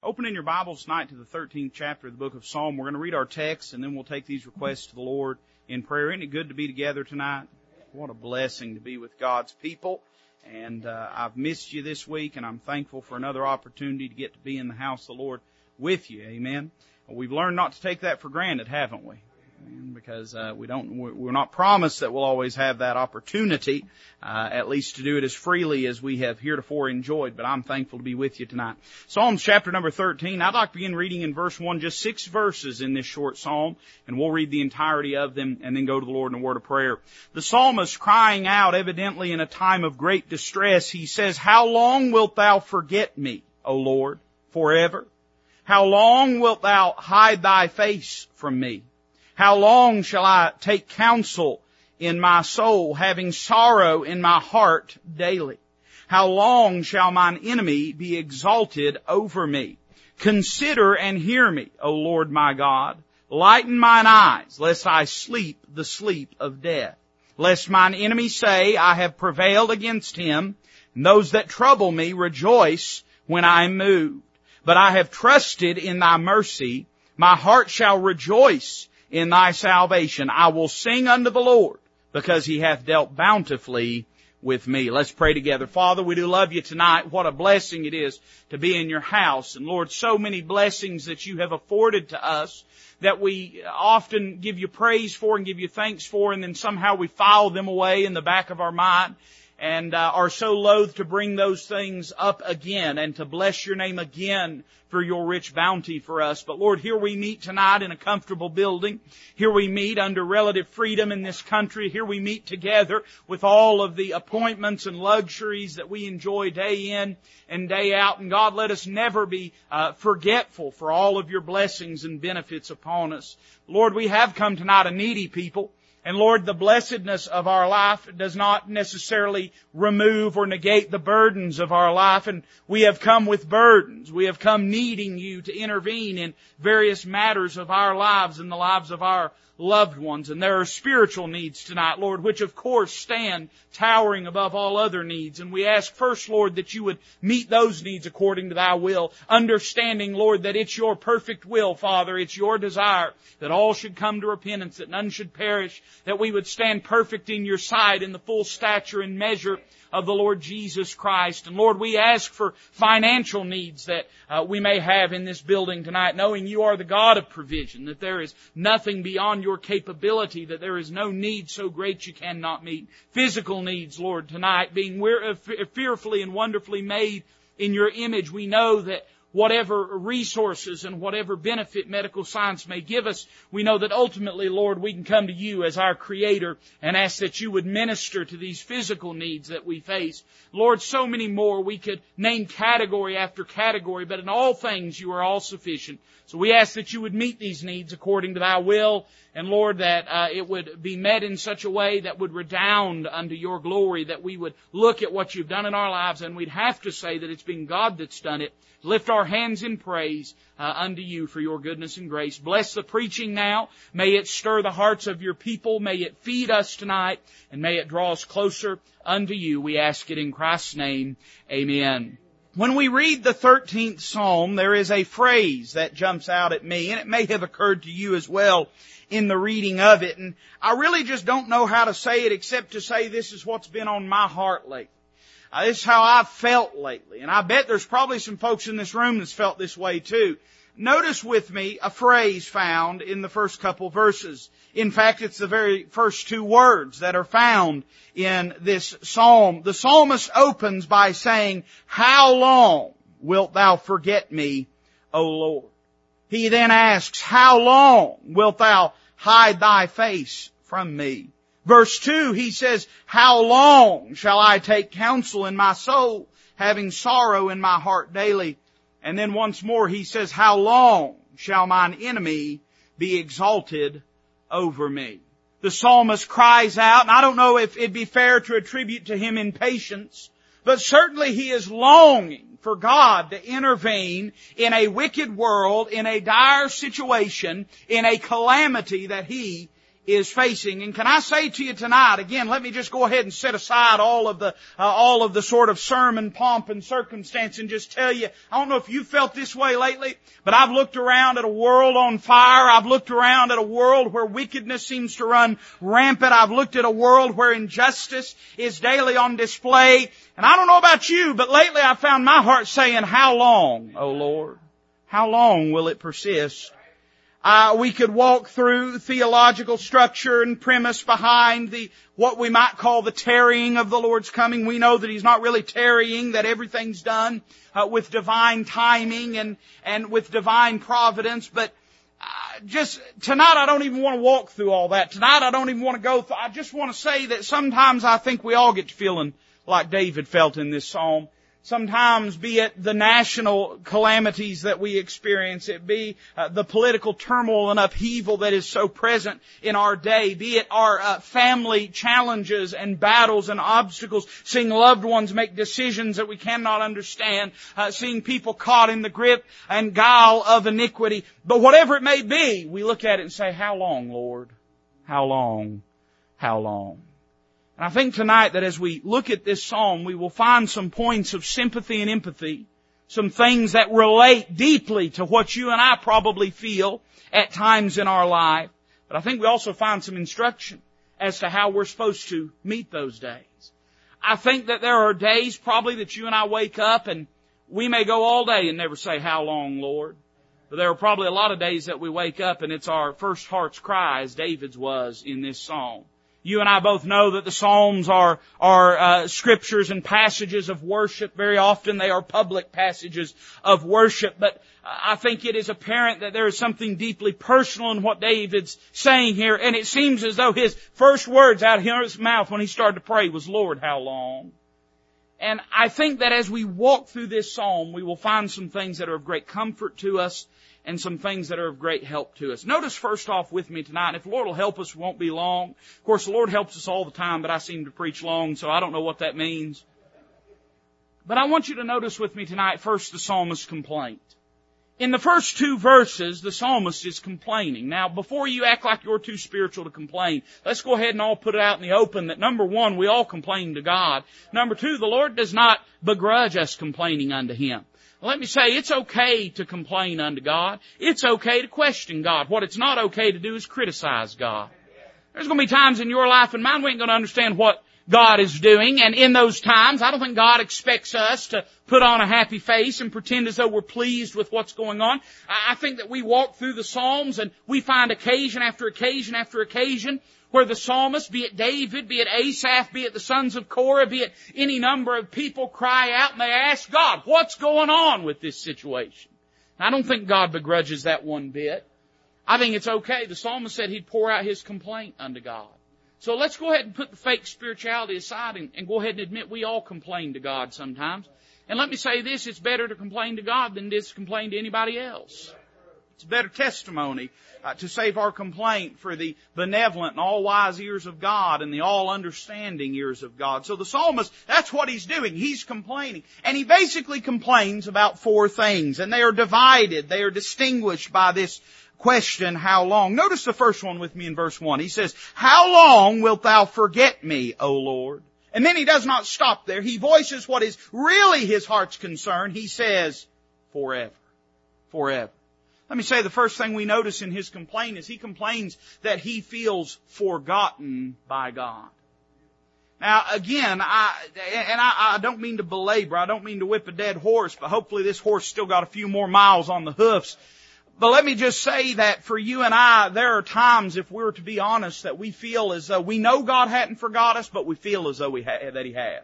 Open in your Bibles tonight to the 13th chapter of the book of Psalm. We're going to read our text and then we'll take these requests to the Lord in prayer. Isn't it good to be together tonight? What a blessing to be with God's people. And uh, I've missed you this week and I'm thankful for another opportunity to get to be in the house of the Lord with you. Amen. We've learned not to take that for granted, haven't we? Because uh, we don't we're not promised that we'll always have that opportunity uh, at least to do it as freely as we have heretofore enjoyed but I'm thankful to be with you tonight. Psalms chapter number 13 I'd like to begin reading in verse 1 just six verses in this short psalm and we'll read the entirety of them and then go to the Lord in a word of prayer. The psalmist crying out evidently in a time of great distress he says how long wilt thou forget me O Lord forever? How long wilt thou hide thy face from me how long shall I take counsel in my soul, having sorrow in my heart daily? How long shall mine enemy be exalted over me? Consider and hear me, O Lord my God. Lighten mine eyes, lest I sleep the sleep of death. Lest mine enemy say, I have prevailed against him, and those that trouble me rejoice when I am moved. But I have trusted in thy mercy. My heart shall rejoice in thy salvation. I will sing unto the Lord because he hath dealt bountifully with me. Let's pray together. Father, we do love you tonight. What a blessing it is to be in your house. And Lord, so many blessings that you have afforded to us that we often give you praise for and give you thanks for and then somehow we file them away in the back of our mind and uh, are so loath to bring those things up again and to bless your name again for your rich bounty for us. But Lord, here we meet tonight in a comfortable building. Here we meet under relative freedom in this country. Here we meet together with all of the appointments and luxuries that we enjoy day in and day out. And God, let us never be uh, forgetful for all of your blessings and benefits upon us. Lord, we have come tonight a needy people. And Lord, the blessedness of our life does not necessarily remove or negate the burdens of our life. And we have come with burdens. We have come needing you to intervene in various matters of our lives and the lives of our loved ones. And there are spiritual needs tonight, Lord, which of course stand towering above all other needs. And we ask first, Lord, that you would meet those needs according to thy will, understanding, Lord, that it's your perfect will, Father. It's your desire that all should come to repentance, that none should perish, that we would stand perfect in your sight in the full stature and measure of the Lord Jesus Christ. And Lord, we ask for financial needs that uh, we may have in this building tonight, knowing you are the God of provision, that there is nothing beyond your capability, that there is no need so great you cannot meet. Physical needs, Lord, tonight, being uh, fearfully and wonderfully made in your image, we know that whatever resources and whatever benefit medical science may give us, we know that ultimately, Lord, we can come to you as our creator and ask that you would minister to these physical needs that we face. Lord, so many more. We could name category after category, but in all things you are all sufficient. So we ask that you would meet these needs according to thy will, and Lord, that uh, it would be met in such a way that would redound unto your glory, that we would look at what you've done in our lives, and we'd have to say that it's been God that's done it. Lift our hands in praise uh, unto you for your goodness and grace. Bless the preaching now. May it stir the hearts of your people. May it feed us tonight, and may it draw us closer unto you. We ask it in Christ's name. Amen. When we read the 13th Psalm, there is a phrase that jumps out at me, and it may have occurred to you as well in the reading of it, and I really just don't know how to say it except to say this is what's been on my heart lately. Uh, this is how I've felt lately, and I bet there's probably some folks in this room that's felt this way too. Notice with me a phrase found in the first couple verses. In fact, it's the very first two words that are found in this psalm. The psalmist opens by saying, How long wilt thou forget me, O Lord? He then asks, How long wilt thou hide thy face from me? Verse 2, he says, How long shall I take counsel in my soul, having sorrow in my heart daily? And then once more he says, how long shall mine enemy be exalted over me? The psalmist cries out, and I don't know if it'd be fair to attribute to him impatience, but certainly he is longing for God to intervene in a wicked world, in a dire situation, in a calamity that he is facing. And can I say to you tonight, again, let me just go ahead and set aside all of the, uh, all of the sort of sermon pomp and circumstance and just tell you, I don't know if you felt this way lately, but I've looked around at a world on fire. I've looked around at a world where wickedness seems to run rampant. I've looked at a world where injustice is daily on display. And I don't know about you, but lately I found my heart saying, how long, O Lord? How long will it persist? Uh, we could walk through theological structure and premise behind the what we might call the tarrying of the Lord's coming. We know that He's not really tarrying; that everything's done uh, with divine timing and and with divine providence. But uh, just tonight, I don't even want to walk through all that. Tonight, I don't even want to go through. I just want to say that sometimes I think we all get to feeling like David felt in this psalm sometimes be it the national calamities that we experience, it be uh, the political turmoil and upheaval that is so present in our day, be it our uh, family challenges and battles and obstacles, seeing loved ones make decisions that we cannot understand, uh, seeing people caught in the grip and guile of iniquity. But whatever it may be, we look at it and say, how long, Lord? How long? How long? And I think tonight that as we look at this psalm, we will find some points of sympathy and empathy, some things that relate deeply to what you and I probably feel at times in our life. But I think we also find some instruction as to how we're supposed to meet those days. I think that there are days probably that you and I wake up and we may go all day and never say, how long, Lord? But there are probably a lot of days that we wake up and it's our first heart's cry as David's was in this psalm. You and I both know that the Psalms are, are uh, scriptures and passages of worship. Very often they are public passages of worship. But I think it is apparent that there is something deeply personal in what David's saying here. And it seems as though his first words out of his mouth when he started to pray was, Lord, how long? And I think that as we walk through this psalm, we will find some things that are of great comfort to us and some things that are of great help to us. Notice first off with me tonight, if the Lord will help us, won't be long. Of course, the Lord helps us all the time, but I seem to preach long, so I don't know what that means. But I want you to notice with me tonight first the psalmist's complaint. In the first two verses, the psalmist is complaining. Now, before you act like you're too spiritual to complain, let's go ahead and all put it out in the open that number one, we all complain to God. Number two, the Lord does not begrudge us complaining unto Him. Let me say, it's okay to complain unto God. It's okay to question God. What it's not okay to do is criticize God. There's going to be times in your life and mine we ain't going to understand what God is doing, and in those times, I don't think God expects us to put on a happy face and pretend as though we're pleased with what's going on. I think that we walk through the Psalms and we find occasion after occasion after occasion where the psalmist, be it David, be it Asaph, be it the sons of Korah, be it any number of people cry out and they ask God, what's going on with this situation? I don't think God begrudges that one bit. I think it's okay. The psalmist said he'd pour out his complaint unto God. So let's go ahead and put the fake spirituality aside and, and go ahead and admit we all complain to God sometimes. And let me say this, it's better to complain to God than to complain to anybody else. It's better testimony uh, to save our complaint for the benevolent and all wise ears of God and the all understanding ears of God. So the psalmist, that's what he's doing. He's complaining. And he basically complains about four things and they are divided. They are distinguished by this question, how long? Notice the first one with me in verse 1. He says, How long wilt thou forget me, O Lord? And then he does not stop there. He voices what is really his heart's concern. He says, Forever. Forever. Let me say the first thing we notice in his complaint is he complains that he feels forgotten by God. Now again, I, and I, I don't mean to belabor, I don't mean to whip a dead horse, but hopefully this horse still got a few more miles on the hoofs. But let me just say that for you and I, there are times, if we're to be honest, that we feel as though we know God hadn't forgot us, but we feel as though we ha- that He has.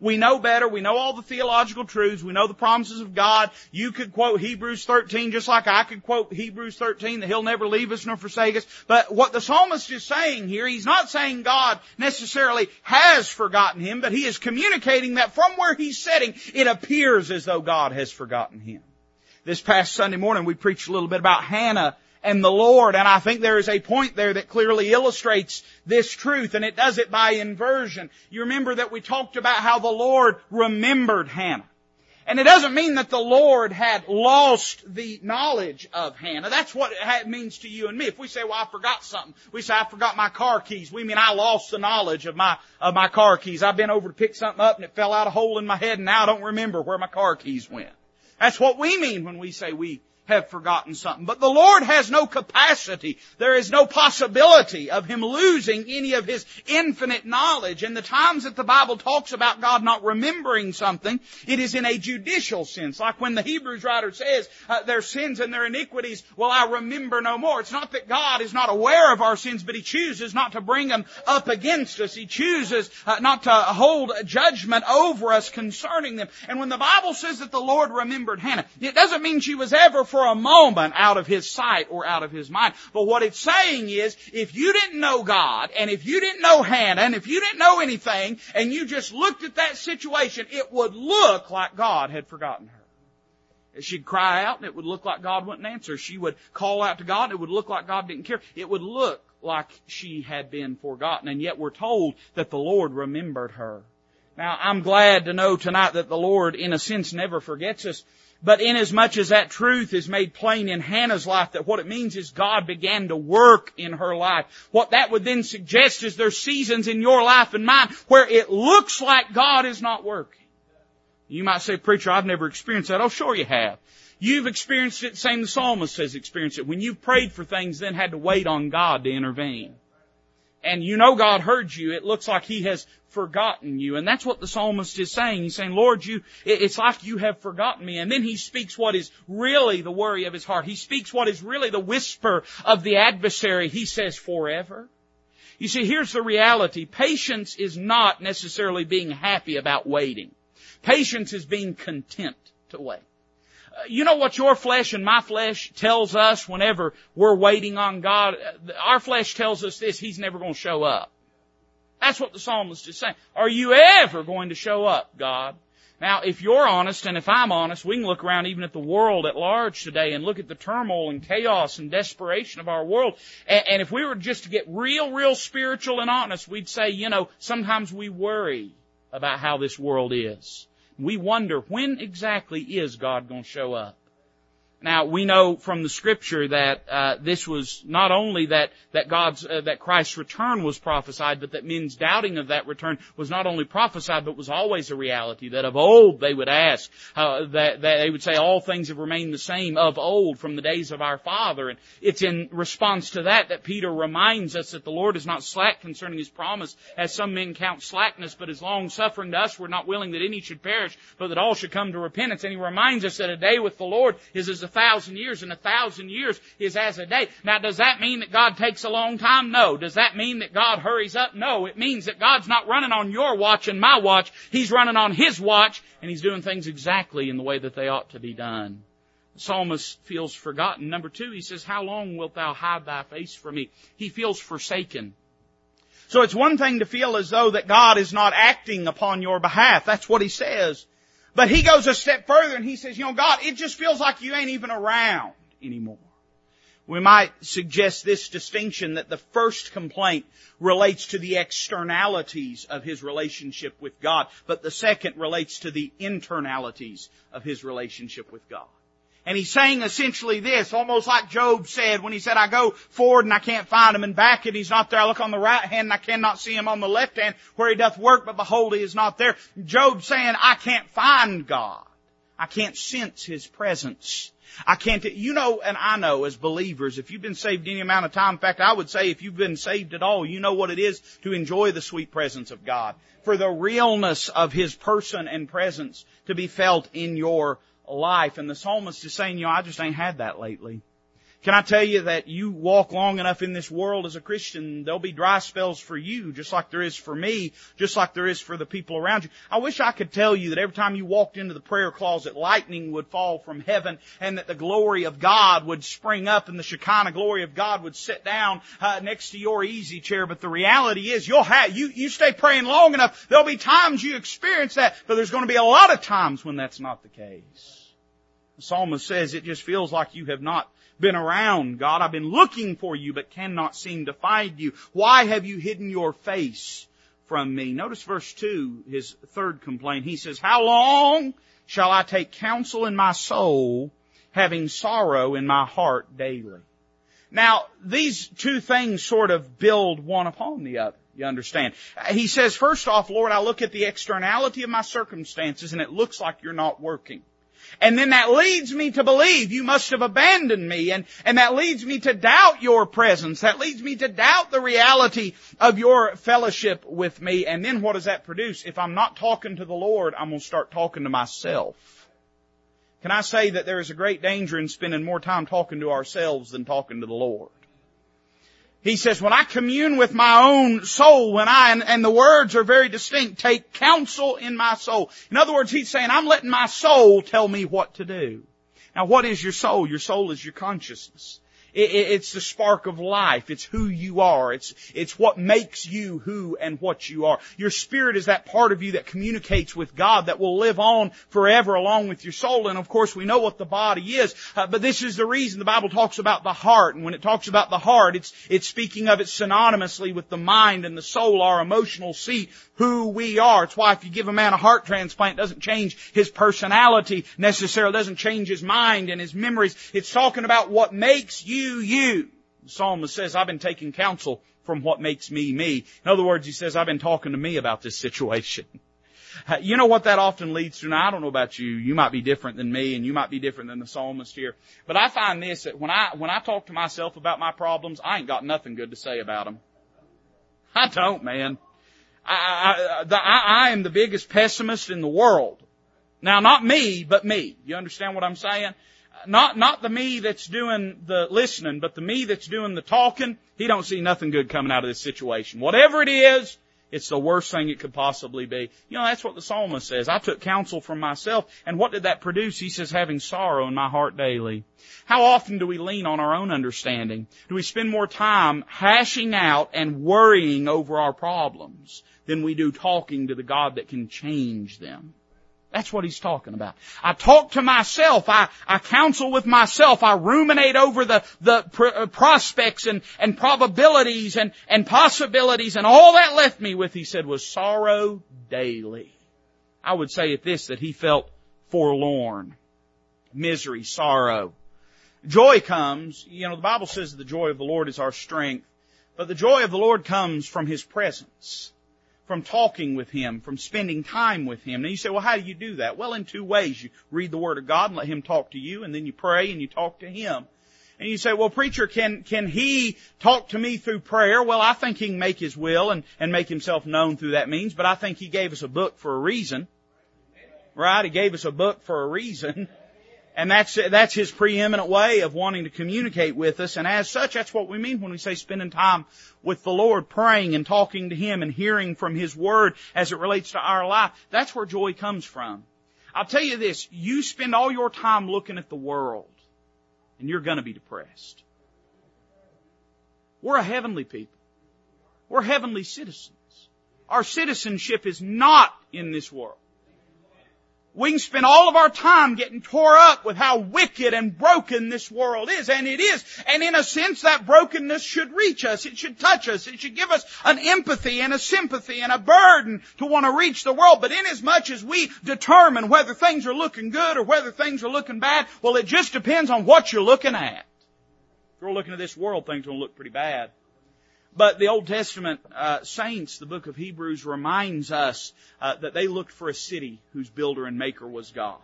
We know better. We know all the theological truths. We know the promises of God. You could quote Hebrews 13 just like I could quote Hebrews 13 that He'll never leave us nor forsake us. But what the psalmist is saying here, he's not saying God necessarily has forgotten him, but he is communicating that from where he's sitting, it appears as though God has forgotten him. This past Sunday morning we preached a little bit about Hannah and the Lord. And I think there is a point there that clearly illustrates this truth, and it does it by inversion. You remember that we talked about how the Lord remembered Hannah. And it doesn't mean that the Lord had lost the knowledge of Hannah. That's what it means to you and me. If we say, well, I forgot something, we say, I forgot my car keys. We mean I lost the knowledge of my, of my car keys. I've been over to pick something up and it fell out a hole in my head and now I don't remember where my car keys went. That's what we mean when we say we have forgotten something. But the Lord has no capacity. There is no possibility of Him losing any of His infinite knowledge. And the times that the Bible talks about God not remembering something, it is in a judicial sense. Like when the Hebrews writer says, uh, their sins and their iniquities will I remember no more. It's not that God is not aware of our sins, but He chooses not to bring them up against us. He chooses uh, not to hold judgment over us concerning them. And when the Bible says that the Lord remembered Hannah, it doesn't mean she was ever for a moment out of his sight or out of his mind. But what it's saying is, if you didn't know God, and if you didn't know Hannah, and if you didn't know anything, and you just looked at that situation, it would look like God had forgotten her. She'd cry out and it would look like God wouldn't answer. She would call out to God and it would look like God didn't care. It would look like she had been forgotten and yet we're told that the Lord remembered her. Now I'm glad to know tonight that the Lord in a sense never forgets us. But inasmuch as that truth is made plain in Hannah's life, that what it means is God began to work in her life. What that would then suggest is there's seasons in your life and mine where it looks like God is not working. You might say, preacher, I've never experienced that. Oh, sure you have. You've experienced it, same the psalmist has experienced it. When you've prayed for things, then had to wait on God to intervene and you know God heard you, it looks like He has forgotten you. And that's what the psalmist is saying. He's saying, Lord, you, it's like you have forgotten me. And then he speaks what is really the worry of his heart. He speaks what is really the whisper of the adversary. He says, forever. You see, here's the reality. Patience is not necessarily being happy about waiting. Patience is being content to wait you know what your flesh and my flesh tells us whenever we're waiting on God? Our flesh tells us this, He's never going to show up. That's what the psalmist is saying. Are you ever going to show up, God? Now, if you're honest and if I'm honest, we can look around even at the world at large today and look at the turmoil and chaos and desperation of our world. And, if we were just to get real, real spiritual and honest, we'd say, you know, sometimes we worry about how this world is. We wonder when exactly is God going to show up? Now we know from the scripture that uh, this was not only that that God's uh, that Christ's return was prophesied, but that men's doubting of that return was not only prophesied, but was always a reality. That of old they would ask uh, that, that they would say all things have remained the same of old from the days of our father, and it's in response to that that Peter reminds us that the Lord is not slack concerning His promise, as some men count slackness, but is long suffering to us. We're not willing that any should perish, but that all should come to repentance. And He reminds us that a day with the Lord is as a thousand years and a thousand years is as a day. Now does that mean that God takes a long time? No. Does that mean that God hurries up? No. It means that God's not running on your watch and my watch. He's running on His watch and He's doing things exactly in the way that they ought to be done. The psalmist feels forgotten. Number two, he says, How long wilt thou hide thy face from me? He feels forsaken. So it's one thing to feel as though that God is not acting upon your behalf. That's what he says. But he goes a step further and he says, you know, God, it just feels like you ain't even around anymore. We might suggest this distinction that the first complaint relates to the externalities of his relationship with God, but the second relates to the internalities of his relationship with God. And he's saying essentially this, almost like Job said when he said, I go forward and I can't find him and back and he's not there. I look on the right hand and I cannot see him on the left hand where he doth work, but behold, he is not there. Job saying, I can't find God. I can't sense his presence. I can't, you know, and I know as believers, if you've been saved any amount of time, in fact, I would say if you've been saved at all, you know what it is to enjoy the sweet presence of God. For the realness of His person and presence to be felt in your life. And the psalmist is saying, you know, I just ain't had that lately. Can I tell you that you walk long enough in this world as a Christian, there'll be dry spells for you, just like there is for me, just like there is for the people around you. I wish I could tell you that every time you walked into the prayer closet, lightning would fall from heaven and that the glory of God would spring up and the Shekinah glory of God would sit down uh, next to your easy chair. But the reality is you'll have, you, you stay praying long enough, there'll be times you experience that, but there's going to be a lot of times when that's not the case. The psalmist says it just feels like you have not been around, God. I've been looking for you, but cannot seem to find you. Why have you hidden your face from me? Notice verse 2, his third complaint. He says, How long shall I take counsel in my soul, having sorrow in my heart daily. Now, these two things sort of build one upon the other. You understand? He says, first off, Lord, I look at the externality of my circumstances and it looks like you're not working. And then that leads me to believe you must have abandoned me and, and that leads me to doubt your presence. That leads me to doubt the reality of your fellowship with me. And then what does that produce? If I'm not talking to the Lord, I'm going to start talking to myself. Can I say that there is a great danger in spending more time talking to ourselves than talking to the Lord? He says, when I commune with my own soul, when I, and, and, the words are very distinct, take counsel in my soul. In other words, he's saying, I'm letting my soul tell me what to do. Now what is your soul? Your soul is your consciousness. It's the spark of life. It's who you are. It's, it's what makes you who and what you are. Your spirit is that part of you that communicates with God that will live on forever along with your soul. And of course we know what the body is, uh, but this is the reason the Bible talks about the heart. And when it talks about the heart, it's, it's speaking of it synonymously with the mind and the soul, our emotional seat, who we are. It's why if you give a man a heart transplant, it doesn't change his personality necessarily, it doesn't change his mind and his memories. It's talking about what makes you you. The psalmist says, I've been taking counsel from what makes me me. In other words, he says, I've been talking to me about this situation. Uh, you know what that often leads to? Now I don't know about you. You might be different than me and you might be different than the psalmist here. But I find this that when I, when I talk to myself about my problems, I ain't got nothing good to say about them. I don't, man. I, I, the, I, I am the biggest pessimist in the world. Now not me, but me. You understand what I'm saying? not, not the me that's doing the listening, but the me that's doing the talking, he don't see nothing good coming out of this situation. Whatever it is, it's the worst thing it could possibly be. You know, that's what the psalmist says. I took counsel from myself, and what did that produce? He says, having sorrow in my heart daily. How often do we lean on our own understanding? Do we spend more time hashing out and worrying over our problems than we do talking to the God that can change them? That's what he's talking about. I talk to myself. I, I counsel with myself. I ruminate over the, the pr- uh, prospects and, and probabilities and, and possibilities and all that left me with, he said, was sorrow daily. I would say at this that he felt forlorn. Misery, sorrow. Joy comes, you know, the Bible says the joy of the Lord is our strength, but the joy of the Lord comes from His presence from talking with Him, from spending time with Him. Now you say, well, how do you do that? Well, in two ways. You read the Word of God and let Him talk to you, and then you pray and you talk to Him. And you say, well, preacher, can, can he talk to me through prayer? Well, I think he can make his will and, and make himself known through that means, but I think he gave us a book for a reason. Right? He gave us a book for a reason. And that's, that's his preeminent way of wanting to communicate with us. And as such, that's what we mean when we say spending time with the Lord, praying and talking to Him and hearing from His Word as it relates to our life. That's where joy comes from. I'll tell you this, you spend all your time looking at the world and you're gonna be depressed. We're a heavenly people. We're heavenly citizens. Our citizenship is not in this world. We can spend all of our time getting tore up with how wicked and broken this world is, and it is. And in a sense, that brokenness should reach us. It should touch us. It should give us an empathy and a sympathy and a burden to want to reach the world. But inasmuch as much as we determine whether things are looking good or whether things are looking bad, well, it just depends on what you're looking at. If you're looking at this world, things will look pretty bad. But the Old Testament uh, saints, the book of Hebrews reminds us uh, that they looked for a city whose builder and maker was God.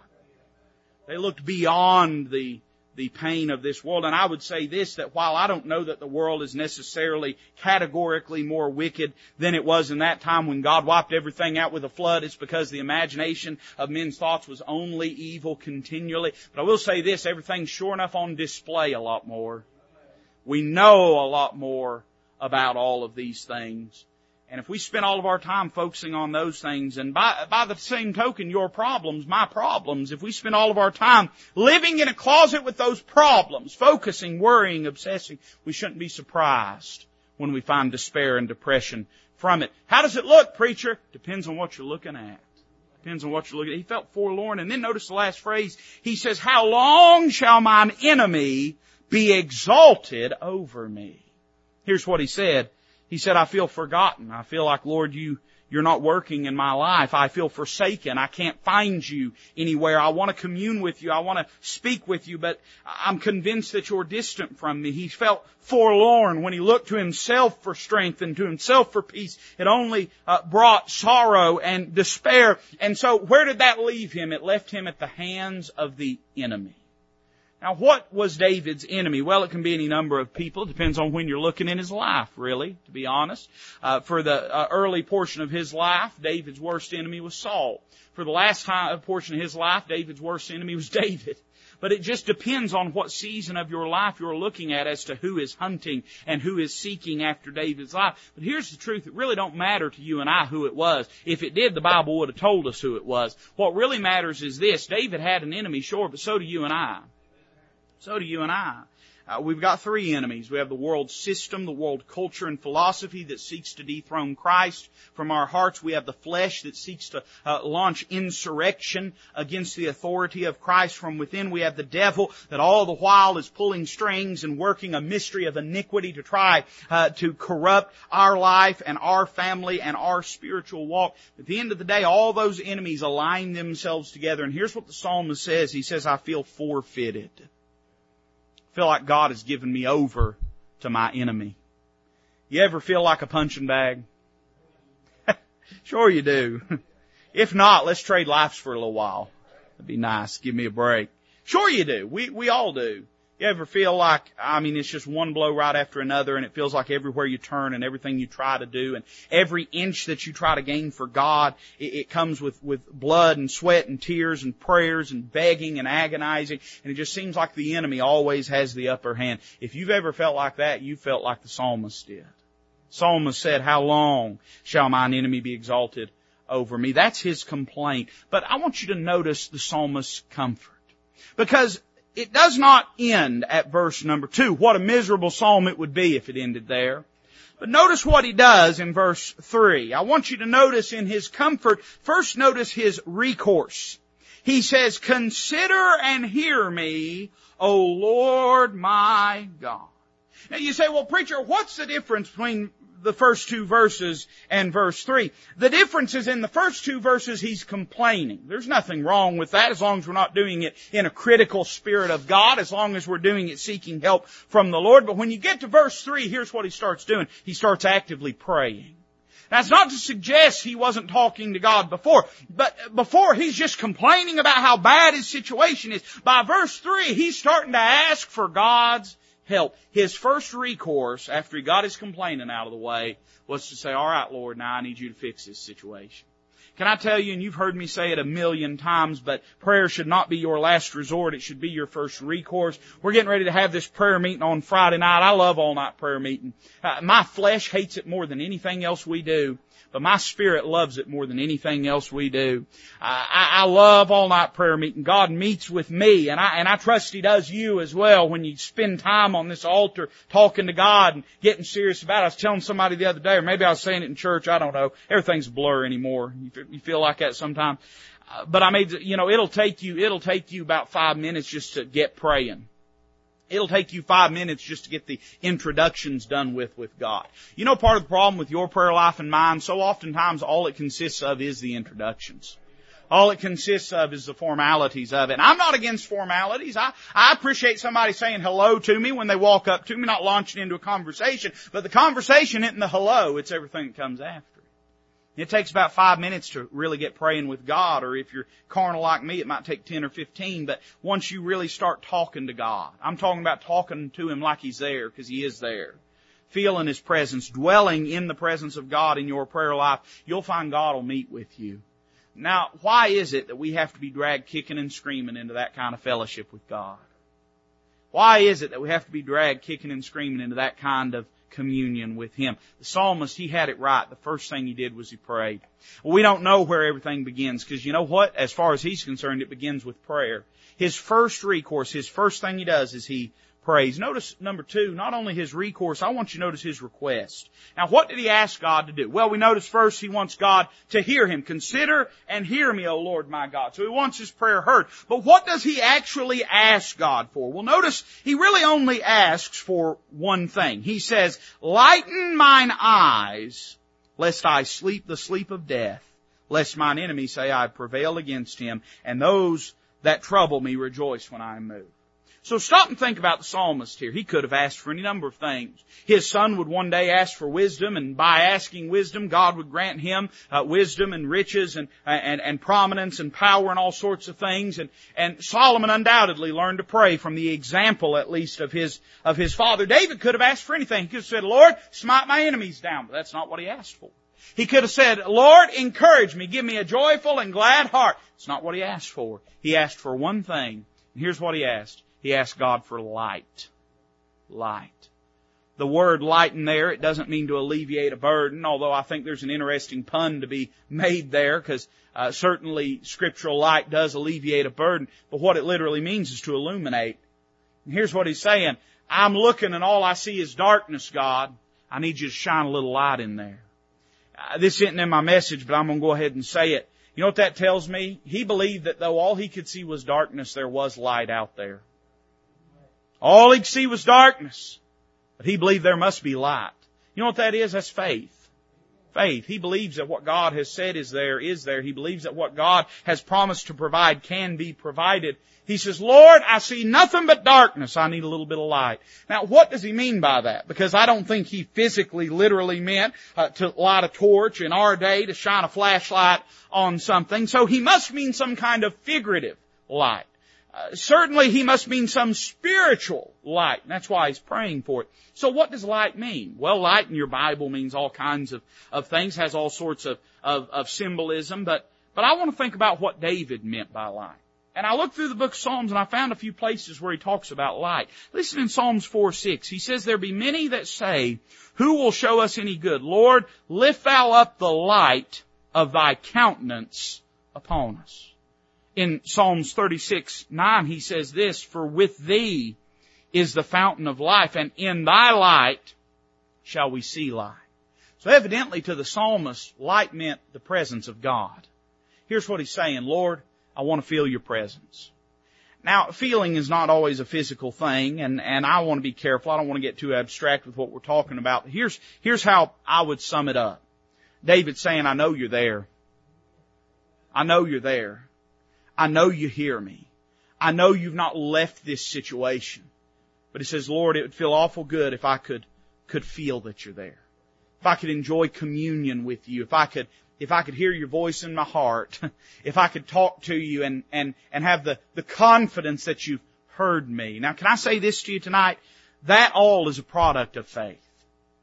They looked beyond the the pain of this world. And I would say this, that while I don't know that the world is necessarily categorically more wicked than it was in that time when God wiped everything out with a flood, it's because the imagination of men's thoughts was only evil continually. But I will say this, everything's sure enough on display a lot more. We know a lot more about all of these things. And if we spend all of our time focusing on those things, and by, by the same token, your problems, my problems, if we spend all of our time living in a closet with those problems, focusing, worrying, obsessing, we shouldn't be surprised when we find despair and depression from it. How does it look, preacher? Depends on what you're looking at. Depends on what you're looking at. He felt forlorn, and then notice the last phrase. He says, how long shall mine enemy be exalted over me? Here's what he said. He said, I feel forgotten. I feel like, Lord, you, you're not working in my life. I feel forsaken. I can't find you anywhere. I want to commune with you. I want to speak with you, but I'm convinced that you're distant from me. He felt forlorn when he looked to himself for strength and to himself for peace. It only uh, brought sorrow and despair. And so where did that leave him? It left him at the hands of the enemy. Now what was David's enemy? Well, it can be any number of people. It depends on when you're looking in his life, really, to be honest. Uh, for the uh, early portion of his life, David's worst enemy was Saul. For the last time, portion of his life, David's worst enemy was David. But it just depends on what season of your life you're looking at as to who is hunting and who is seeking after David's life. But here's the truth. It really don't matter to you and I who it was. If it did, the Bible would have told us who it was. What really matters is this. David had an enemy, sure, but so do you and I. So do you and I. Uh, we've got three enemies. We have the world system, the world culture and philosophy that seeks to dethrone Christ from our hearts. We have the flesh that seeks to uh, launch insurrection against the authority of Christ from within. We have the devil that all the while is pulling strings and working a mystery of iniquity to try uh, to corrupt our life and our family and our spiritual walk. At the end of the day, all those enemies align themselves together. And here's what the psalmist says. He says, I feel forfeited feel like God has given me over to my enemy. You ever feel like a punching bag? sure you do. if not, let's trade lives for a little while. That'd be nice. Give me a break. Sure you do. We, we all do. You ever feel like, I mean, it's just one blow right after another and it feels like everywhere you turn and everything you try to do and every inch that you try to gain for God, it, it comes with, with blood and sweat and tears and prayers and begging and agonizing and it just seems like the enemy always has the upper hand. If you've ever felt like that, you felt like the psalmist did. Psalmist said, how long shall mine enemy be exalted over me? That's his complaint. But I want you to notice the psalmist's comfort. Because it does not end at verse number two. What a miserable psalm it would be if it ended there. But notice what he does in verse three. I want you to notice in his comfort, first notice his recourse. He says, consider and hear me, O Lord my God. Now you say, well preacher, what's the difference between the first two verses and verse three. The difference is in the first two verses he's complaining. There's nothing wrong with that as long as we're not doing it in a critical spirit of God, as long as we're doing it seeking help from the Lord. But when you get to verse three, here's what he starts doing. He starts actively praying. That's not to suggest he wasn't talking to God before, but before he's just complaining about how bad his situation is. By verse 3, he's starting to ask for God's help. His first recourse after he got his complaining out of the way was to say, all right, Lord, now I need you to fix this situation. Can I tell you, and you've heard me say it a million times, but prayer should not be your last resort. It should be your first recourse. We're getting ready to have this prayer meeting on Friday night. I love all night prayer meeting. Uh, my flesh hates it more than anything else we do but my spirit loves it more than anything else we do. I, I love all night prayer meeting. God meets with me and I, and I trust He does you as well when you spend time on this altar talking to God and getting serious about it. I was telling somebody the other day, or maybe I was saying it in church, I don't know. Everything's blur anymore. You feel like that sometimes. Uh, but I made, you know, it'll take you, it'll take you about five minutes just to get praying. It'll take you five minutes just to get the introductions done with with God. You know part of the problem with your prayer life and mine, so oftentimes all it consists of is the introductions. All it consists of is the formalities of it. And I'm not against formalities. I, I appreciate somebody saying hello to me when they walk up to me, not launching into a conversation. But the conversation isn't the hello, it's everything that comes after. It takes about five minutes to really get praying with God, or if you're carnal like me, it might take 10 or 15, but once you really start talking to God, I'm talking about talking to Him like He's there, because He is there. Feeling His presence, dwelling in the presence of God in your prayer life, you'll find God will meet with you. Now, why is it that we have to be dragged kicking and screaming into that kind of fellowship with God? Why is it that we have to be dragged kicking and screaming into that kind of communion with Him. The psalmist, he had it right. The first thing he did was he prayed. Well, we don't know where everything begins because you know what? As far as he's concerned, it begins with prayer. His first recourse, his first thing he does is he prays. Notice number two, not only his recourse, I want you to notice his request. Now what did he ask God to do? Well, we notice first he wants God to hear him. Consider and hear me, O Lord my God. So he wants his prayer heard. But what does he actually ask God for? Well, notice he really only asks for one thing. He says, lighten mine eyes lest I sleep the sleep of death, lest mine enemy say I prevail against him, and those that trouble me rejoice when I am moved. So stop and think about the psalmist here. He could have asked for any number of things. His son would one day ask for wisdom, and by asking wisdom, God would grant him uh, wisdom and riches and, uh, and and prominence and power and all sorts of things. And and Solomon undoubtedly learned to pray from the example, at least, of his of his father. David could have asked for anything. He could have said, "Lord, smite my enemies down," but that's not what he asked for. He could have said, Lord, encourage me, give me a joyful and glad heart. It's not what he asked for. He asked for one thing, and here's what he asked. He asked God for light. Light. The word lighten there, it doesn't mean to alleviate a burden, although I think there's an interesting pun to be made there, because uh, certainly scriptural light does alleviate a burden, but what it literally means is to illuminate. And here's what he's saying. I'm looking and all I see is darkness, God. I need you to shine a little light in there. Uh, this isn't in my message, but I'm going to go ahead and say it. You know what that tells me? He believed that though all he could see was darkness, there was light out there. All he could see was darkness. But he believed there must be light. You know what that is? That's faith. Faith. He believes that what God has said is there, is there. He believes that what God has promised to provide can be provided. He says, Lord, I see nothing but darkness. I need a little bit of light. Now, what does he mean by that? Because I don't think he physically, literally meant uh, to light a torch in our day, to shine a flashlight on something. So he must mean some kind of figurative light. Uh, certainly he must mean some spiritual light. That's why he's praying for it. So what does light mean? Well, light in your Bible means all kinds of, of things, has all sorts of, of, of symbolism, but, but I want to think about what David meant by light. And I looked through the book of Psalms and I found a few places where he talks about light. Listen in Psalms 4, 6. He says, There be many that say, Who will show us any good? Lord, lift thou up the light of thy countenance upon us. In Psalms 36, 9, he says this, For with thee is the fountain of life, and in thy light shall we see light. So evidently to the psalmist, light meant the presence of God. Here's what he's saying, Lord, I want to feel your presence. Now, feeling is not always a physical thing, and, and I want to be careful. I don't want to get too abstract with what we're talking about. Here's, here's how I would sum it up. David saying, I know you're there. I know you're there. I know you hear me. I know you've not left this situation. But he says, Lord, it would feel awful good if I could, could feel that you're there. If I could enjoy communion with you. If I could if I could hear your voice in my heart, if I could talk to you and, and, and have the, the confidence that you've heard me. Now can I say this to you tonight? That all is a product of faith.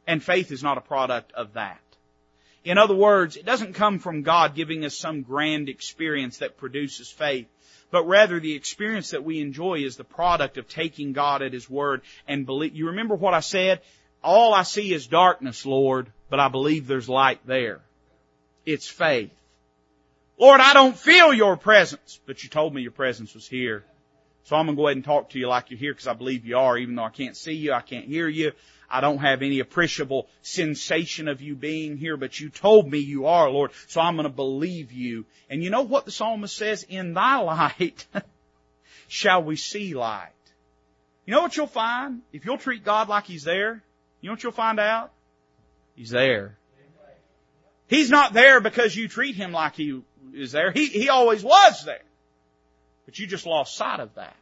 And faith is not a product of that. In other words, it doesn't come from God giving us some grand experience that produces faith, but rather the experience that we enjoy is the product of taking God at His word and believe. You remember what I said? All I see is darkness, Lord, but I believe there's light there. It's faith. Lord, I don't feel your presence, but you told me your presence was here. So I'm going to go ahead and talk to you like you're here because I believe you are, even though I can't see you, I can't hear you. I don't have any appreciable sensation of you being here, but you told me you are, Lord, so I'm going to believe you. And you know what the psalmist says? In thy light shall we see light. You know what you'll find? If you'll treat God like He's there, you know what you'll find out? He's there. He's not there because you treat him like he is there. He, he always was there. But you just lost sight of that.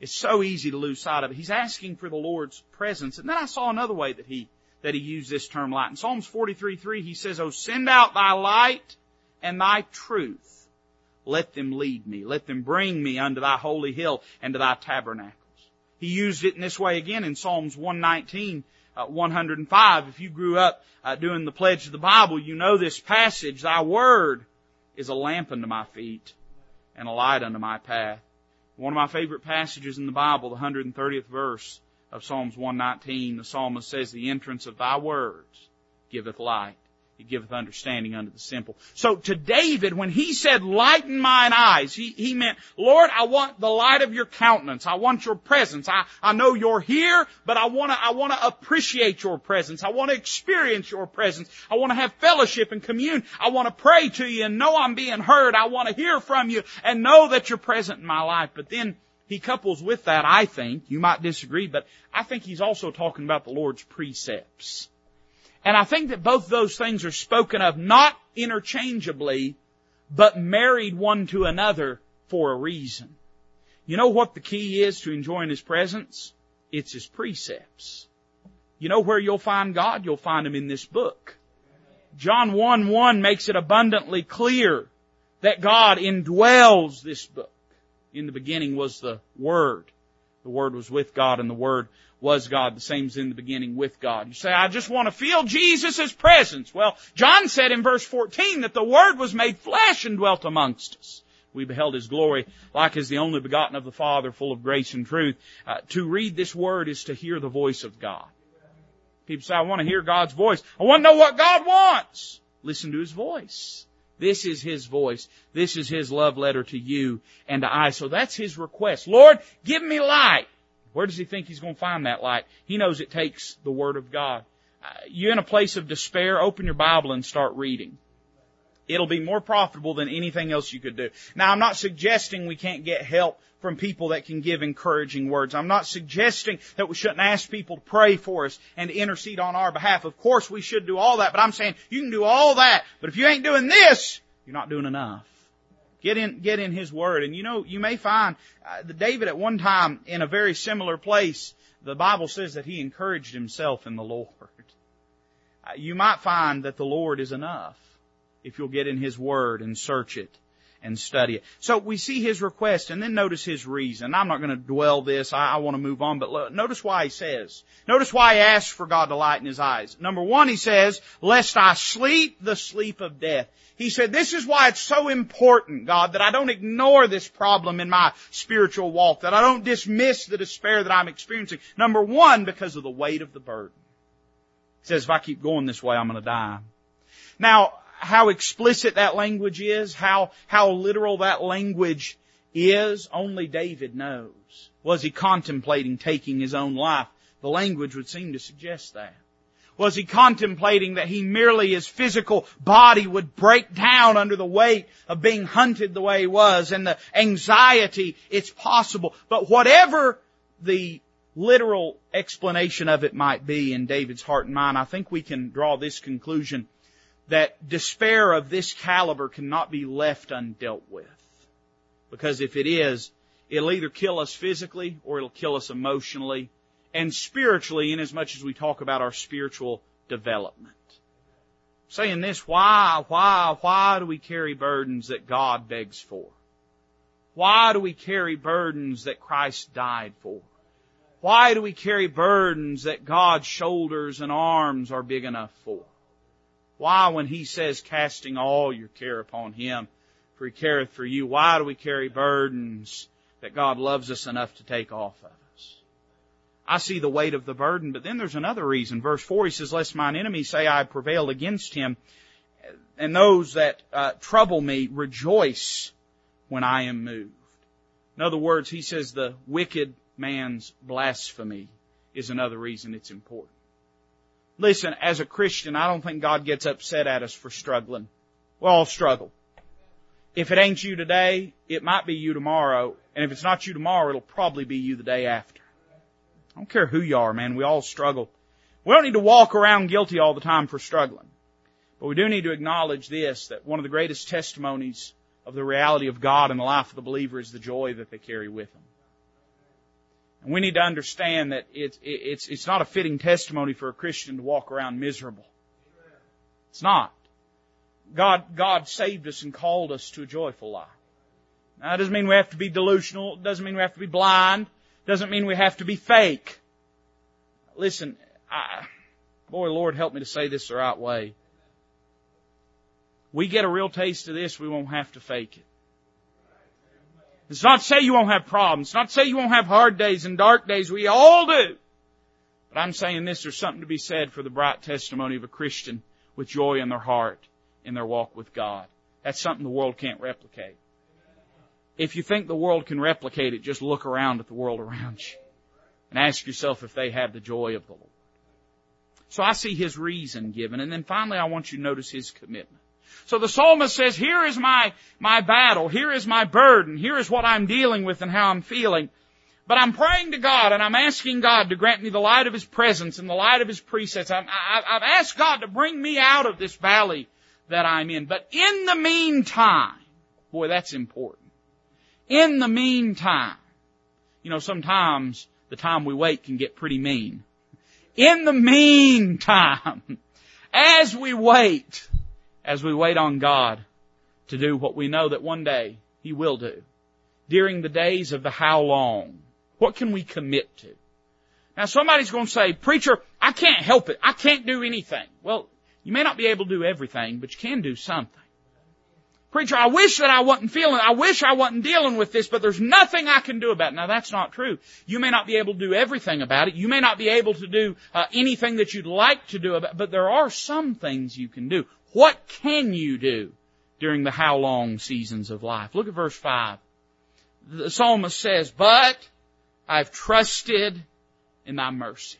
It's so easy to lose sight of it. He's asking for the Lord's presence. And then I saw another way that he, that he used this term light. In Psalms 43, 3, he says, Oh, send out thy light and thy truth. Let them lead me. Let them bring me unto thy holy hill and to thy tabernacles. He used it in this way again in Psalms 119, uh, 105. If you grew up uh, doing the pledge of the Bible, you know this passage. Thy word is a lamp unto my feet and a light unto my path. One of my favorite passages in the Bible, the 130th verse of Psalms 119, the psalmist says, the entrance of thy words giveth light he giveth understanding unto the simple. So to David, when he said, lighten mine eyes, he, he meant, Lord, I want the light of your countenance. I want your presence. I, I know you're here, but I want to, I want to appreciate your presence. I want to experience your presence. I want to have fellowship and commune. I want to pray to you and know I'm being heard. I want to hear from you and know that you're present in my life. But then he couples with that, I think, you might disagree, but I think he's also talking about the Lord's precepts. And I think that both those things are spoken of not interchangeably, but married one to another for a reason. You know what the key is to enjoying His presence? It's His precepts. You know where you'll find God? You'll find Him in this book. John 1 1 makes it abundantly clear that God indwells this book. In the beginning was the Word. The Word was with God and the Word was God, the same as in the beginning with God. You say, I just want to feel Jesus' presence. Well, John said in verse 14 that the Word was made flesh and dwelt amongst us. We beheld His glory like as the only begotten of the Father, full of grace and truth. Uh, to read this Word is to hear the voice of God. People say, I want to hear God's voice. I want to know what God wants. Listen to His voice. This is His voice. This is His love letter to you and to I. So that's His request. Lord, give me light. Where does He think He's going to find that light? He knows it takes the Word of God. Uh, you're in a place of despair, open your Bible and start reading. It'll be more profitable than anything else you could do. Now I'm not suggesting we can't get help from people that can give encouraging words. I'm not suggesting that we shouldn't ask people to pray for us and intercede on our behalf. Of course we should do all that, but I'm saying you can do all that, but if you ain't doing this, you're not doing enough. Get in, get in His Word. And you know, you may find uh, that David at one time in a very similar place, the Bible says that he encouraged himself in the Lord. Uh, you might find that the Lord is enough if you'll get in His Word and search it and study it. So we see his request and then notice his reason. I'm not going to dwell this. I, I want to move on, but notice why he says. Notice why he asks for God to lighten his eyes. Number one, he says, lest I sleep the sleep of death. He said, this is why it's so important, God, that I don't ignore this problem in my spiritual walk, that I don't dismiss the despair that I'm experiencing. Number one, because of the weight of the burden. He says, if I keep going this way, I'm going to die. Now, how explicit that language is, how, how literal that language is, only David knows. Was he contemplating taking his own life? The language would seem to suggest that. Was he contemplating that he merely his physical body would break down under the weight of being hunted the way he was and the anxiety? It's possible. But whatever the literal explanation of it might be in David's heart and mind, I think we can draw this conclusion that despair of this caliber cannot be left undealt with. Because if it is, it'll either kill us physically or it'll kill us emotionally and spiritually in as much as we talk about our spiritual development. Saying this, why, why, why do we carry burdens that God begs for? Why do we carry burdens that Christ died for? Why do we carry burdens that God's shoulders and arms are big enough for? Why when he says casting all your care upon him, for he careth for you, why do we carry burdens that God loves us enough to take off of us? I see the weight of the burden, but then there's another reason. Verse 4, he says, lest mine enemies say I prevailed against him, and those that uh, trouble me rejoice when I am moved. In other words, he says the wicked man's blasphemy is another reason it's important. Listen, as a Christian, I don't think God gets upset at us for struggling. We all struggle. If it ain't you today, it might be you tomorrow. And if it's not you tomorrow, it'll probably be you the day after. I don't care who you are, man. We all struggle. We don't need to walk around guilty all the time for struggling. But we do need to acknowledge this, that one of the greatest testimonies of the reality of God in the life of the believer is the joy that they carry with them. And we need to understand that it's, it's, it's not a fitting testimony for a Christian to walk around miserable. It's not. God, God saved us and called us to a joyful life. Now, that doesn't mean we have to be delusional. It doesn't mean we have to be blind. It doesn't mean we have to be fake. Listen, I, boy, Lord, help me to say this the right way. We get a real taste of this, we won't have to fake it. It's not say you won't have problems. It's not say you won't have hard days and dark days. We all do. But I'm saying this, there's something to be said for the bright testimony of a Christian with joy in their heart in their walk with God. That's something the world can't replicate. If you think the world can replicate it, just look around at the world around you and ask yourself if they have the joy of the Lord. So I see his reason given. And then finally I want you to notice his commitment. So the psalmist says, here is my, my battle, here is my burden, here is what I'm dealing with and how I'm feeling. But I'm praying to God and I'm asking God to grant me the light of His presence and the light of His precepts. i have asked God to bring me out of this valley that I'm in. But in the meantime, boy, that's important. In the meantime, you know, sometimes the time we wait can get pretty mean. In the meantime, as we wait, as we wait on God to do what we know that one day He will do, during the days of the how long, what can we commit to? Now somebody's going to say, preacher, I can't help it. I can't do anything. Well, you may not be able to do everything, but you can do something. Preacher, I wish that I wasn't feeling, I wish I wasn't dealing with this, but there's nothing I can do about it. Now that's not true. You may not be able to do everything about it. You may not be able to do uh, anything that you'd like to do about it, but there are some things you can do. What can you do during the how long seasons of life? Look at verse 5. The psalmist says, but I've trusted in thy mercy.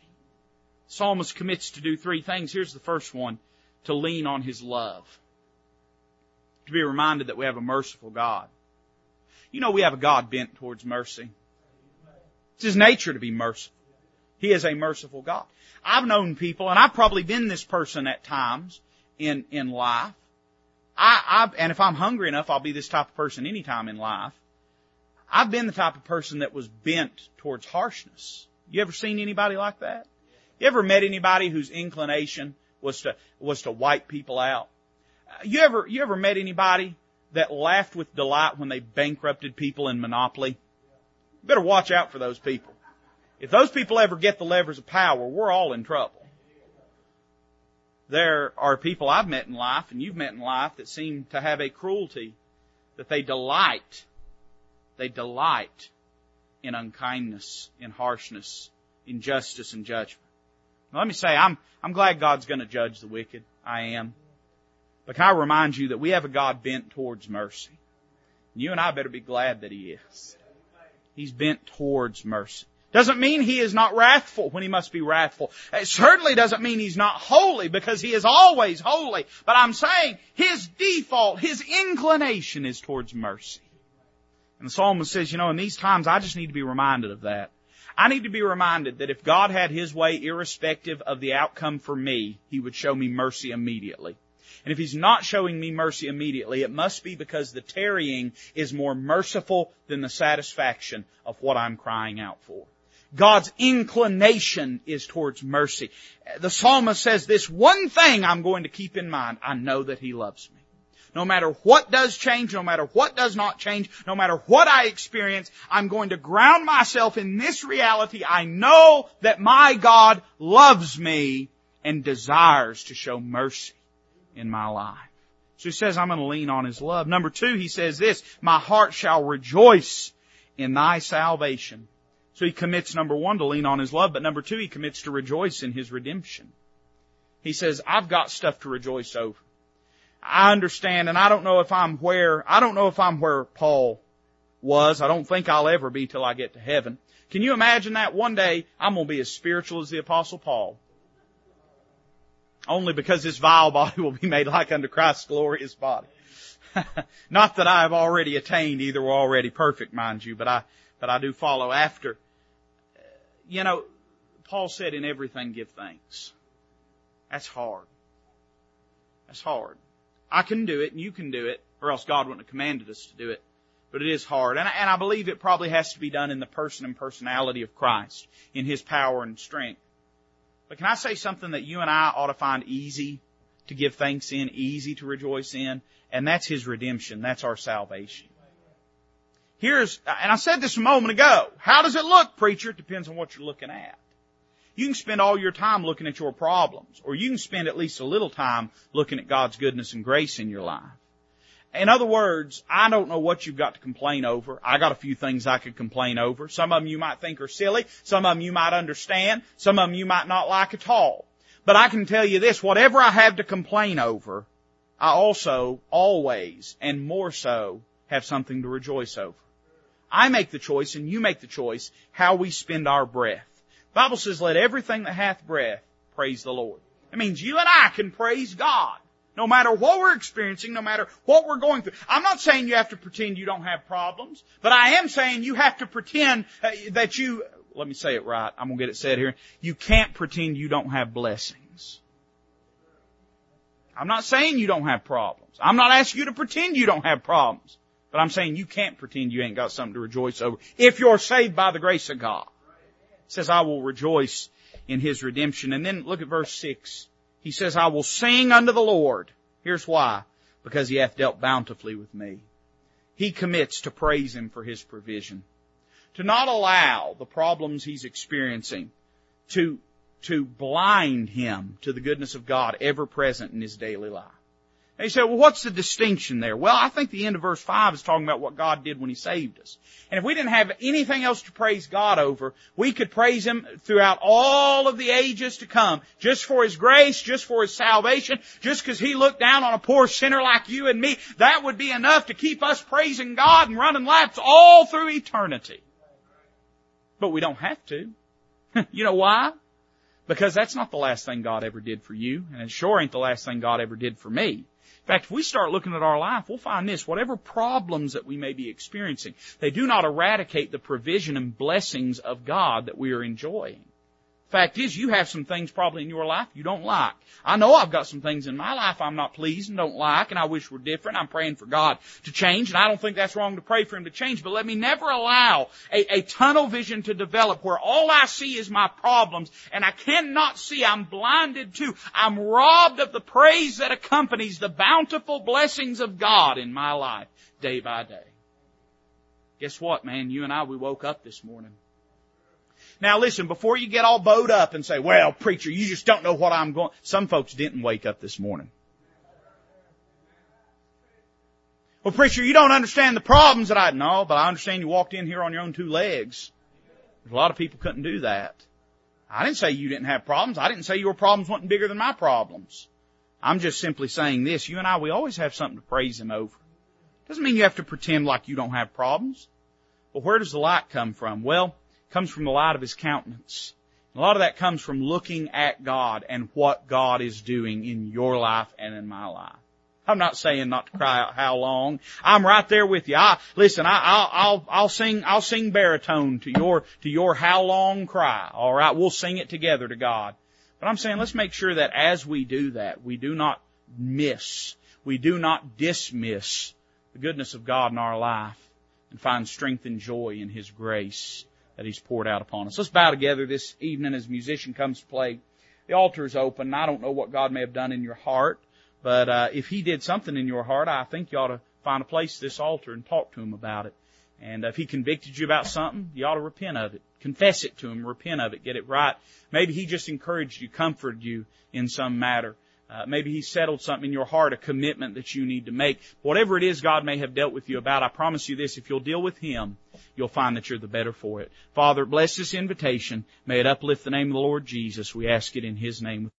The psalmist commits to do three things. Here's the first one. To lean on his love. To be reminded that we have a merciful God. You know we have a God bent towards mercy. It's his nature to be merciful. He is a merciful God. I've known people, and I've probably been this person at times in, in life. I, I, and if I'm hungry enough, I'll be this type of person anytime in life. I've been the type of person that was bent towards harshness. You ever seen anybody like that? You ever met anybody whose inclination was to, was to wipe people out? Uh, you ever, you ever met anybody that laughed with delight when they bankrupted people in Monopoly? You better watch out for those people. If those people ever get the levers of power, we're all in trouble. There are people I've met in life and you've met in life that seem to have a cruelty that they delight they delight in unkindness, in harshness, in injustice and judgment. Now let me say, I'm, I'm glad God's going to judge the wicked. I am. But can I remind you that we have a God bent towards mercy. You and I better be glad that He is. He's bent towards mercy. Doesn't mean He is not wrathful when He must be wrathful. It certainly doesn't mean He's not holy because He is always holy. But I'm saying His default, His inclination is towards mercy. And the psalmist says, you know, in these times I just need to be reminded of that. I need to be reminded that if God had His way irrespective of the outcome for me, He would show me mercy immediately. And if He's not showing me mercy immediately, it must be because the tarrying is more merciful than the satisfaction of what I'm crying out for. God's inclination is towards mercy. The psalmist says this one thing I'm going to keep in mind. I know that He loves me no matter what does change, no matter what does not change, no matter what I experience, I'm going to ground myself in this reality. I know that my God loves me and desires to show mercy in my life. So he says, I'm going to lean on his love. Number two, he says this, my heart shall rejoice in thy salvation. So he commits number one to lean on his love, but number two, he commits to rejoice in his redemption. He says, I've got stuff to rejoice over. I understand, and I don't know if I'm where, I don't know if I'm where Paul was. I don't think I'll ever be till I get to heaven. Can you imagine that? One day, I'm gonna be as spiritual as the apostle Paul. Only because this vile body will be made like unto Christ's glorious body. Not that I have already attained either or already perfect, mind you, but I, but I do follow after. You know, Paul said in everything give thanks. That's hard. That's hard. I can do it and you can do it, or else God wouldn't have commanded us to do it. But it is hard. And, I, and I believe it probably has to be done in the person and personality of Christ, in His power and strength. But can I say something that you and I ought to find easy to give thanks in, easy to rejoice in? And that's His redemption. That's our salvation. Here's, and I said this a moment ago. How does it look, preacher? It depends on what you're looking at. You can spend all your time looking at your problems, or you can spend at least a little time looking at God's goodness and grace in your life. In other words, I don't know what you've got to complain over. I got a few things I could complain over. Some of them you might think are silly. Some of them you might understand. Some of them you might not like at all. But I can tell you this, whatever I have to complain over, I also always and more so have something to rejoice over. I make the choice and you make the choice how we spend our breath. Bible says, let everything that hath breath praise the Lord. It means you and I can praise God. No matter what we're experiencing, no matter what we're going through. I'm not saying you have to pretend you don't have problems, but I am saying you have to pretend uh, that you, let me say it right, I'm gonna get it said here, you can't pretend you don't have blessings. I'm not saying you don't have problems. I'm not asking you to pretend you don't have problems. But I'm saying you can't pretend you ain't got something to rejoice over if you're saved by the grace of God. It says, I will rejoice in His redemption. And then look at verse 6. He says, I will sing unto the Lord. Here's why. Because He hath dealt bountifully with me. He commits to praise Him for His provision. To not allow the problems He's experiencing to, to blind Him to the goodness of God ever present in His daily life. And you say, well, what's the distinction there? Well, I think the end of verse 5 is talking about what God did when He saved us. And if we didn't have anything else to praise God over, we could praise Him throughout all of the ages to come, just for His grace, just for His salvation, just because He looked down on a poor sinner like you and me. That would be enough to keep us praising God and running laps all through eternity. But we don't have to. you know why? Because that's not the last thing God ever did for you, and it sure ain't the last thing God ever did for me. Fact, if we start looking at our life, we'll find this. Whatever problems that we may be experiencing, they do not eradicate the provision and blessings of God that we are enjoying. Fact is, you have some things probably in your life you don't like. I know I've got some things in my life I'm not pleased and don't like and I wish were different. I'm praying for God to change and I don't think that's wrong to pray for Him to change, but let me never allow a, a tunnel vision to develop where all I see is my problems and I cannot see, I'm blinded to, I'm robbed of the praise that accompanies the bountiful blessings of God in my life day by day. Guess what, man? You and I, we woke up this morning now listen, before you get all bowed up and say, well, preacher, you just don't know what I'm going, some folks didn't wake up this morning. Well, preacher, you don't understand the problems that I, no, but I understand you walked in here on your own two legs. a lot of people couldn't do that. I didn't say you didn't have problems. I didn't say your problems weren't bigger than my problems. I'm just simply saying this. You and I, we always have something to praise Him over. Doesn't mean you have to pretend like you don't have problems. But where does the light come from? Well, comes from the light of His countenance. A lot of that comes from looking at God and what God is doing in your life and in my life. I'm not saying not to cry out how long. I'm right there with you. I, listen, I, I'll, I'll, I'll sing, I'll sing baritone to your, to your how long cry. Alright, we'll sing it together to God. But I'm saying let's make sure that as we do that, we do not miss, we do not dismiss the goodness of God in our life and find strength and joy in His grace that He's poured out upon us. Let's bow together this evening as a musician comes to play. The altar is open. I don't know what God may have done in your heart, but uh, if He did something in your heart, I think you ought to find a place at this altar and talk to Him about it. And if He convicted you about something, you ought to repent of it. Confess it to Him, repent of it, get it right. Maybe He just encouraged you, comforted you in some matter. Uh, maybe He settled something in your heart, a commitment that you need to make. Whatever it is God may have dealt with you about, I promise you this, if you'll deal with Him, you'll find that you're the better for it. Father, bless this invitation. May it uplift the name of the Lord Jesus. We ask it in His name.